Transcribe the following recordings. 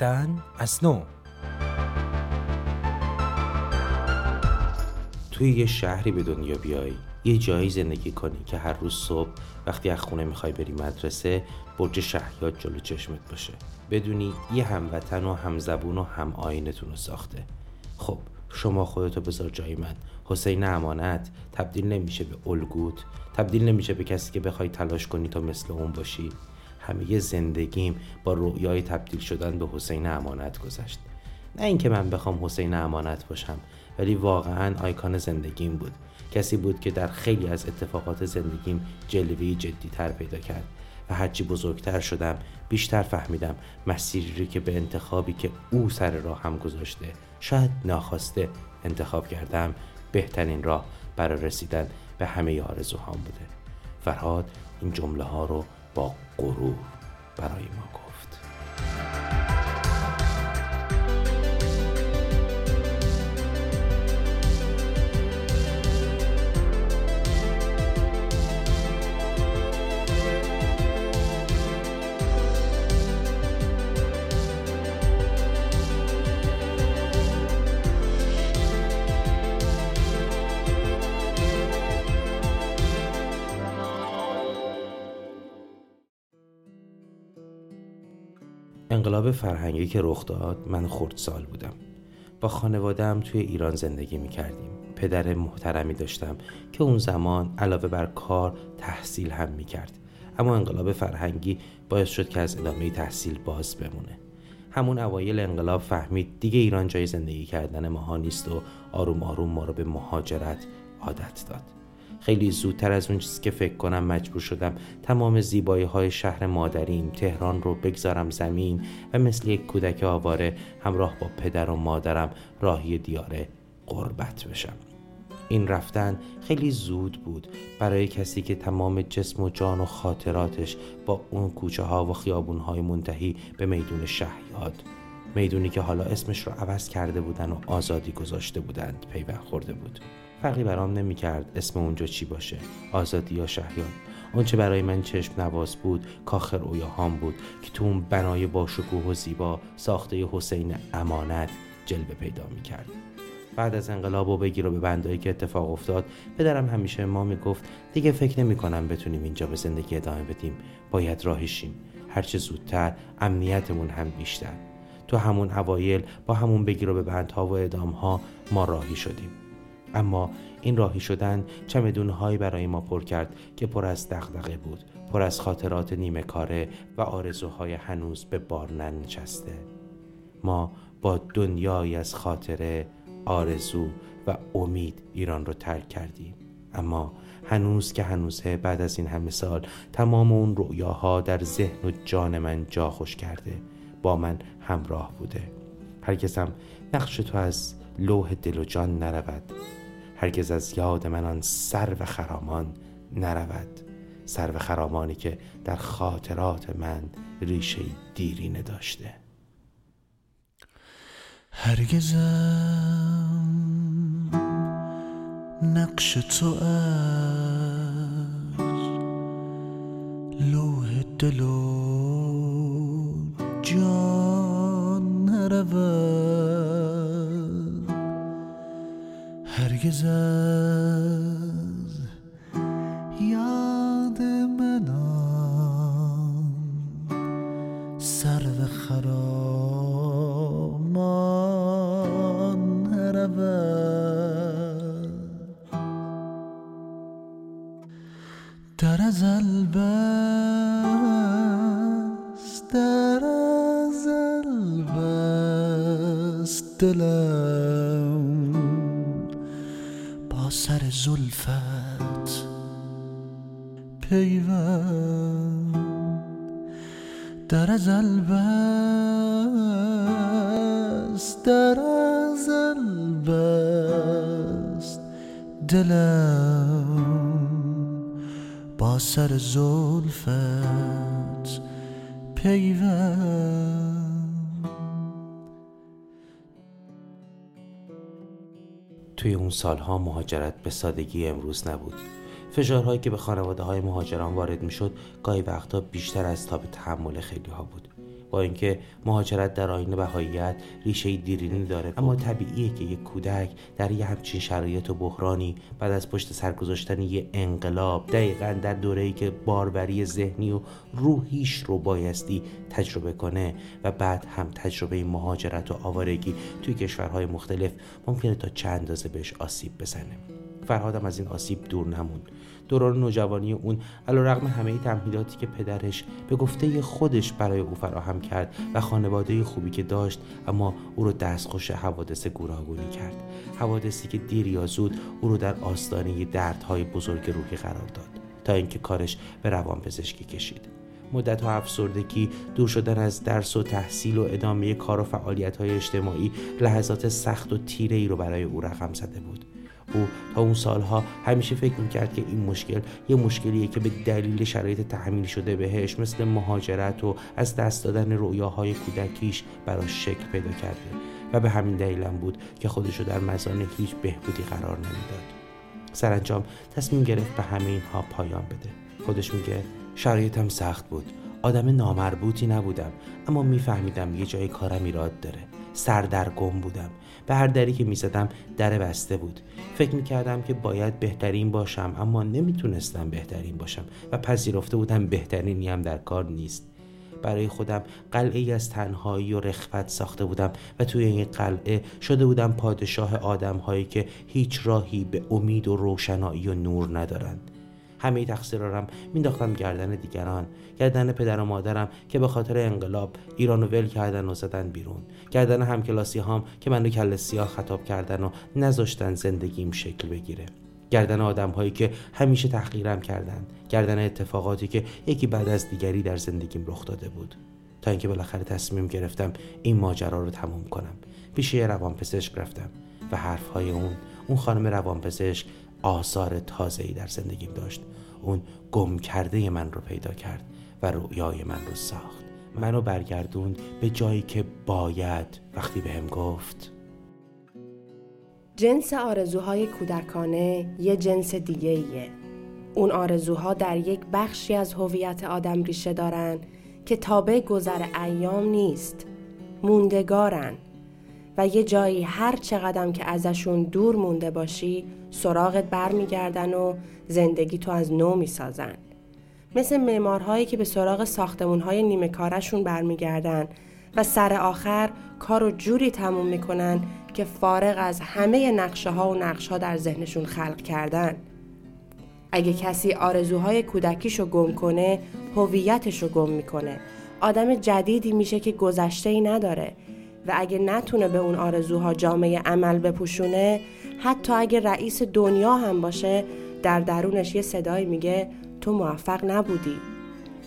زیستن از نو. توی یه شهری به دنیا بیای یه جایی زندگی کنی که هر روز صبح وقتی از خونه می‌خوای بری مدرسه برج شهیات جلو چشمت باشه. بدونی یه هموطن و همزبون و هم آینتون رو ساخته. خب شما خودتو بذار جای من. حسین امانت تبدیل نمیشه به الگوت تبدیل نمیشه به کسی که بخوای تلاش کنی تا مثل اون باشی. همه زندگیم با رویای تبدیل شدن به حسین امانت گذشت. نه اینکه من بخوام حسین امانت باشم ولی واقعا آیکان زندگیم بود. کسی بود که در خیلی از اتفاقات زندگیم جلوی جدی تر پیدا کرد و هرچی بزرگتر شدم بیشتر فهمیدم مسیری که به انتخابی که او سر راه هم گذاشته شاید ناخواسته انتخاب کردم بهترین راه برای رسیدن به همه آرزوهام بوده. فرهاد این جمله ها رو با غرور برای ما گفت انقلاب فرهنگی که رخ داد من سال بودم. با خانوادم توی ایران زندگی می کردیم پدر محترمی داشتم که اون زمان علاوه بر کار تحصیل هم می کرد اما انقلاب فرهنگی باعث شد که از ادامه تحصیل باز بمونه. همون اوایل انقلاب فهمید دیگه ایران جای زندگی کردن ماها نیست و آروم آروم ما رو به مهاجرت عادت داد. خیلی زودتر از اون چیزی که فکر کنم مجبور شدم تمام زیبایی های شهر مادریم تهران رو بگذارم زمین و مثل یک کودک آواره همراه با پدر و مادرم راهی دیاره قربت بشم. این رفتن خیلی زود بود برای کسی که تمام جسم و جان و خاطراتش با اون کوچه ها و خیابون های منتهی به میدون شهیاد می‌دونی که حالا اسمش رو عوض کرده بودن و آزادی گذاشته بودند پیوند خورده بود. فرقی برام نمی‌کرد اسم اونجا چی باشه آزادی یا شهیان. آنچه برای من چشم نواز بود کاخر اویاهام بود که تو اون بنای با شکوه و زیبا ساخته حسین امانت جلوه پیدا می‌کرد. بعد از انقلاب و بگیر و به بندایی که اتفاق افتاد پدرم همیشه ما می‌گفت دیگه فکر نمی کنم بتونیم اینجا به زندگی ادامه بدیم باید راهشیم هرچه زودتر امنیتمون هم بیشتر. تو همون اوایل با همون بگیر به بندها و ادامها ما راهی شدیم. اما این راهی شدن چمدونهایی برای ما پر کرد که پر از دغدغه بود پر از خاطرات نیمه کاره و آرزوهای هنوز به بار ننشسته. ما با دنیایی از خاطره آرزو و امید ایران رو ترک کردیم. اما هنوز که هنوزه بعد از این همه سال تمام اون رؤیاها در ذهن و جان من جا خوش کرده. با من همراه بوده. هرگزم نقش تو از لوح دل و جان نرود. هرگز از یاد من آن سر و خرامان نرود. سر و خرامانی که در خاطرات من ریشه دیرینه داشته. هرگزم نقش تو از لوح دل و هرگز از یاد منان سر و خرامان نرود. در از البست در از البست دلم زلفت پیوند در از البست در از البست دلم با سر زلفت پیوند. توی اون سالها مهاجرت به سادگی امروز نبود. فشارهایی که به خانواده های مهاجران وارد می شد گاهی وقتا بیشتر از تاب تحمل خیلی ها بود. با اینکه مهاجرت در آین بهاییت ریشه دیرینی داره. اما طبیعیه که یک کودک در یه همچین شرایط و بحرانی بعد از پشت سر گذاشتن یه انقلاب دقیقا در دوره‌ای که باربری ذهنی و روحیش رو بایستی تجربه کنه و بعد هم تجربه مهاجرت و آوارگی توی کشورهای مختلف ممکنه تا چند اندازه بهش آسیب بزنه. فرهادم از این آسیب دور نموند. دوران نوجوانی اون رغم همه تمهیداتی که پدرش به گفته خودش برای او فراهم کرد و خانواده خوبی که داشت اما او رو دستخوش حوادث گوناگونی کرد. حوادثی که دیر یا زود او رو در آستانه دردهای بزرگ روحی قرار داد تا اینکه کارش به روان پزشکی کشید. مدت ها افسردگی دور شدن از درس و تحصیل و ادامه کار و فعالیت های اجتماعی لحظات سخت و تیره ای رو برای او رقم زده بود. او تا اون سالها همیشه فکر می‌کرد که این مشکل یه مشکلیه که به دلیل شرایط تحمیل شده بهش مثل مهاجرت و از دست دادن رویاهای کودکیش براش شکل پیدا کرده و به همین دلیلم بود که خودشو در مزان هیچ بهبودی قرار نمی‌داد. سرانجام تصمیم گرفت به همه اینها پایان بده. خودش میگه شرایطم سخت بود. آدم نامربوطی نبودم اما میفهمیدم یه جای کارم ایراد داره. سردرگم بودم به هر دری که می‌زدم در بسته بود. فکر می‌کردم که باید بهترین باشم اما نمی‌تونستم بهترین باشم و پذیرفته بودم بهترینی هم در کار نیست. برای خودم قلعه از تنهایی و رخوت ساخته بودم و توی این قلعه شده بودم پادشاه آدم هایی که هیچ راهی به امید و روشنایی و نور ندارند. همه تقصیرارم. مینداختم گردن دیگران. گردن پدر و مادرم که به خاطر انقلاب ایرانو ول کردن و زدن بیرون. گردن همکلاسی هام که منو کل سیاه خطاب کردن و نذاشتن زندگیم شکل بگیره. گردن آدم هایی که همیشه تحقیرم کردن گردن اتفاقاتی که یکی بعد از دیگری در زندگیم رخ داده بود. تا اینکه بالاخره تصمیم گرفتم این ماجرا رو تموم کنم. پیش یه روانپزشک رفتم و حرفهای اون اون خانم روانپزشک آثار ای در زندگیم داشت. اون گم کرده من رو پیدا کرد و رویای من رو ساخت. منو برگردوند به جایی که باید وقتی بهم گفت. جنس آرزوهای کودکانه یه جنس دیگه ایه. اون آرزوها در یک بخشی از هویت آدم ریشه دارن که تابع گذر ایام نیست. موندگارن. و یه جایی هر چقدر که ازشون دور مونده باشی سراغت برمیگردن و زندگی تو از نو می‌سازن. مثل معمارهایی که به سراغ ساختمونهای نیمه کارشون برمیگردن و سر آخر کار رو جوری تموم می‌کنن که فارغ از همه نقشه ها و نقش ها در ذهنشون خلق کردن. اگه کسی آرزوهای کودکیشو گم کنه هویتش رو گم می‌کنه. آدم جدیدی میشه که گذشته ای نداره. و اگه نتونه به اون آرزوها جامعه عمل بپوشونه حتی اگه رئیس دنیا هم باشه در درونش یه صدایی میگه تو موفق نبودی.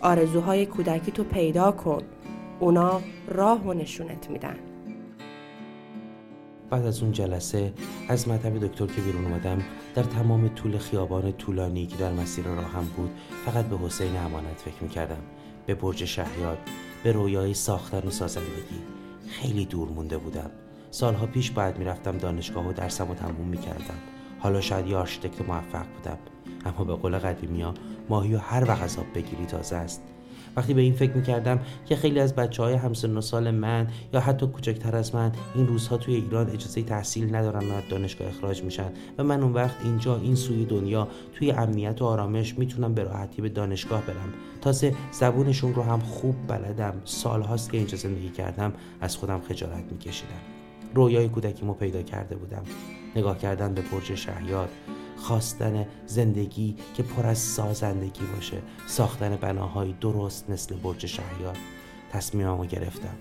آرزوهای کودکی تو پیدا کن. اونا راه و نشونت میدن. بعد از اون جلسه از مطب دکتر که بیرون اومدم در تمام طول خیابان طولانی که در مسیر راهم بود فقط به حسین امانت فکر می‌کردم. به برج شهیاد به رویای ساختن و سازندگی. خیلی دور مونده بودم. سالها پیش بعد می‌رفتم دانشگاه و درسم و تموم می‌کردم. حالا شاید یه آرشیتکت موفق بودم. اما به قول قدیمی ها ماهی و هر وقت بگیری تازه است. وقتی به این فکر می‌کردم که خیلی از بچه های همسن و سال من یا حتی کوچکتر از من این روزها توی ایران اجازه تحصیل ندارن و دانشگاه اخراج میشن و من اون وقت اینجا این سوی دنیا توی امنیت و آرامش می‌تونم به راحتی به دانشگاه برم. تازه زبونشون رو هم خوب بلدم. سالهاست که اینجا زندگی کردم. از خودم خجالت میکشیدم. رویای کودکیمو پیدا کرده بودم. نگاه کردن به برج شهیاد خواستن زندگی که پر از سازندگی باشه. ساختن بناهای درست مثل برج شهیار تصمیممو گرفتم.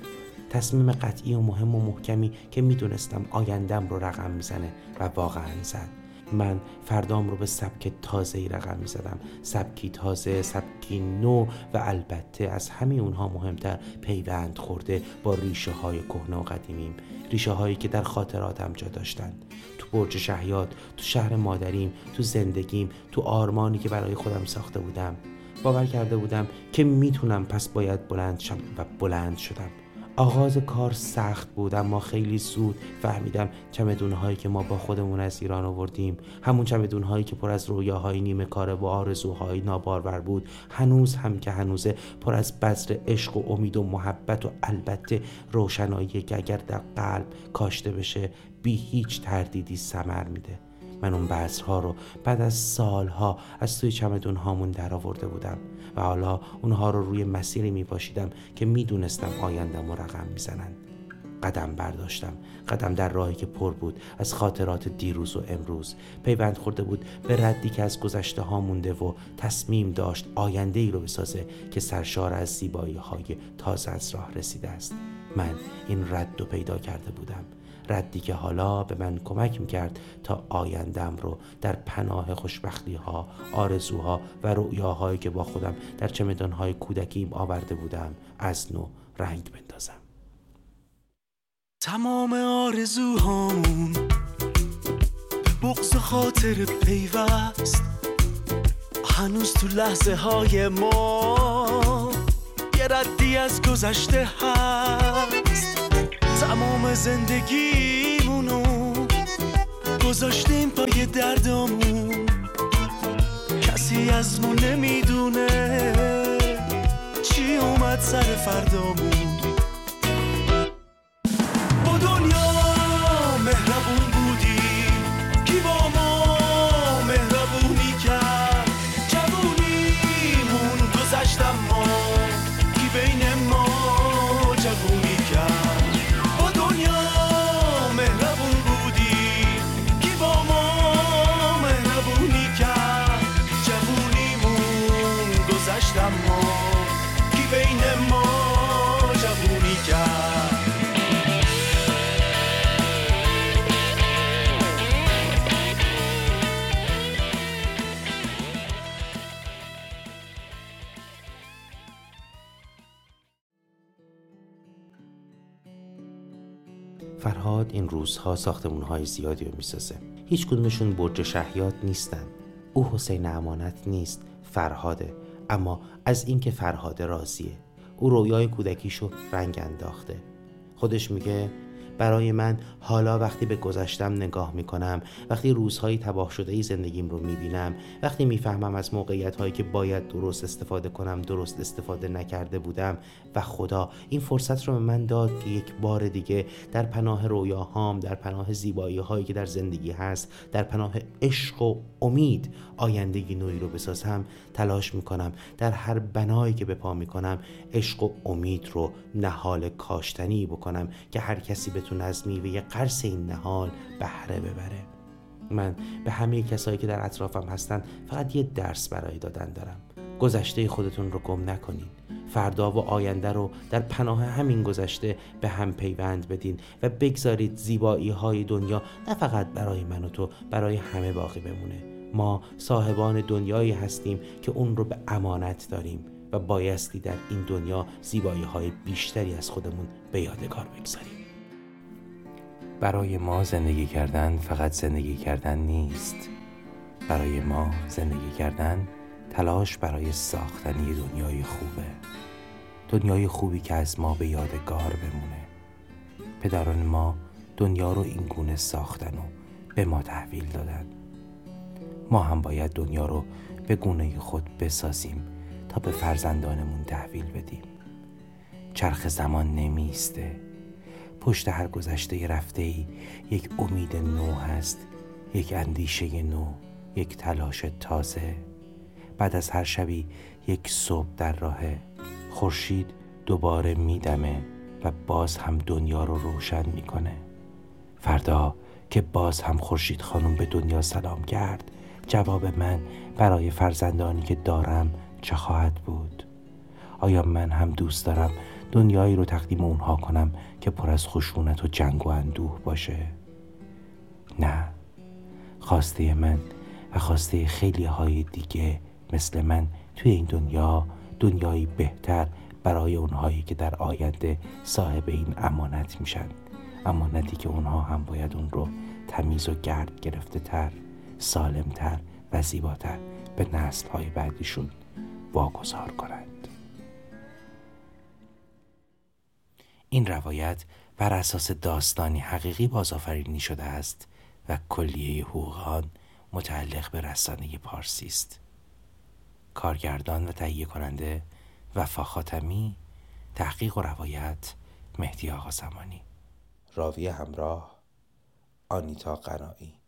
تصمیم قطعی و مهم و محکمی که می‌دونستم آیندم رو رقم می‌زنه و واقعا زد. من فردام رو به سبک تازه ای رقم می زدم سبکی تازه سبکی نو و البته از همه اونها مهمتر پیوند خورده با ریشه های کهنه و قدیمیم. ریشه هایی که در خاطراتم جا داشتن. تو برج شهیاد تو شهر مادریم تو زندگیم تو آرمانی که برای خودم ساخته بودم. باور کرده بودم که می‌تونم پس باید بلند شم و بلند شدم. آغاز کار سخت بود اما خیلی زود فهمیدم چمدون هایی که ما با خودمون از ایران آوردیم همون چمدون هایی که پر از رویاهای نیمه کاره و آرزوهای نابارور بود هنوز هم که هنوزه پر از بذر عشق و امید و محبت و البته روشنایی که اگر در قلب کاشته بشه بی هیچ تردیدی سمر میده. من اون بذرها رو بعد از سالها از توی چمدون هامون در آورده بودم و حالا اونها رو روی مسیری می پاشیدم که می‌دونستم آیندم و رقم می‌زنن قدم برداشتم. قدم در راهی که پر بود از خاطرات دیروز و امروز. پیوند خورده بود به ردی که از گذشته ها مونده و تصمیم داشت آینده ای رو بسازه که سرشار از زیبایی های تازه از راه رسیده است. من این رد رو پیدا کرده بودم. ردی که حالا به من کمک می‌کرد تا آیندم رو در پناه خوشبختی ها آرزوها و رؤیاهایی که با خودم در چمدانهای کودکیم آورده بودم از نو رنگ بندازم. تمام آرزوهامون بغز خاطر پیوست. هنوز تو لحظه های ما یه ردی از گذشته هست. تمام زندگیمونو گذاشتیم پای دردامون. کسی از نمی‌دونه چی اومد سر فردامون. فرهاد این روزها ساختمون زیادی رو می‌سازه. هیچ کدومشون برج شهیات نیستن. او حسین امانت نیست فرهاده. اما از اینکه فرهاده راضیه او رویای کودکیشو رنگ انداخته. خودش میگه برای من حالا وقتی به گذشتم نگاه می‌کنم وقتی روزهای تباه شده ای زندگیم رو می‌بینم وقتی می‌فهمم از موقعیت هایی که باید درست استفاده کنم درست استفاده نکرده بودم و خدا این فرصت رو به من داد که یک بار دیگه در پناه رویاهام در پناه زیبایی هایی که در زندگی هست در پناه عشق و امید آیندگی نوعی رو بسازم تلاش می‌کنم در هر بنایی که به پا می‌کنم عشق و امید رو نهال کاشتنی بکنم که هر کسی بتونه از میوه قرص این نهال بهره ببره. من به همه کسایی که در اطرافم هستن فقط یه درس برای دادن دارم. گذشته خودتون رو گم نکنین. فردا و آینده رو در پناه همین گذشته به هم پیوند بدین و بگذارید زیبایی های دنیا نه فقط برای من و تو برای همه باقی بمونه. ما صاحبان دنیایی هستیم که اون رو به امانت داریم و بایستی در این دنیا زیبایی های بیشتری از خودمون به یادگار بگذاریم. برای ما زندگی کردن فقط زندگی کردن نیست. برای ما زندگی کردن تلاش برای ساختنی دنیای خوبه. دنیای خوبی که از ما به یادگار بمونه. پدران ما دنیا رو این گونه ساختن و به ما تحویل دادن. ما هم باید دنیا رو به گونه خود بسازیم تا به فرزندانمون تحویل بدیم. چرخ زمان نمیسته پشت هر گذشته رفته ای یک امید نو هست یک اندیشه نو یک تلاش تازه. بعد از هر شبی یک صبح در راهه خورشید دوباره میدمه و باز هم دنیا رو روشن می‌کنه. فردا که باز هم خورشید خانم به دنیا سلام کرد جواب من برای فرزندانی که دارم چه خواهد بود؟ آیا من هم دوست دارم دنیایی رو تقدیم اونها کنم که پر از خشونت و جنگ و اندوه باشه. نه. خواسته من و خواسته خیلی های دیگه مثل من توی این دنیا دنیایی بهتر برای اونهایی که در آینده صاحب این امانت میشن. امانتی که اونها هم باید اون رو تمیز و گرد گرفته تر سالم تر و زیباتر به نسل های بعدیشون واگذار کنند این روایت بر اساس داستانی حقیقی بازآفرینی شده است و کلیه حقوق متعلق به رسانه پارسی است. کارگردان و تهیه کننده وفا خاتمی تحقیق و روایت مهدی آقا زمانی. راوی همراه آنیتا قنایی.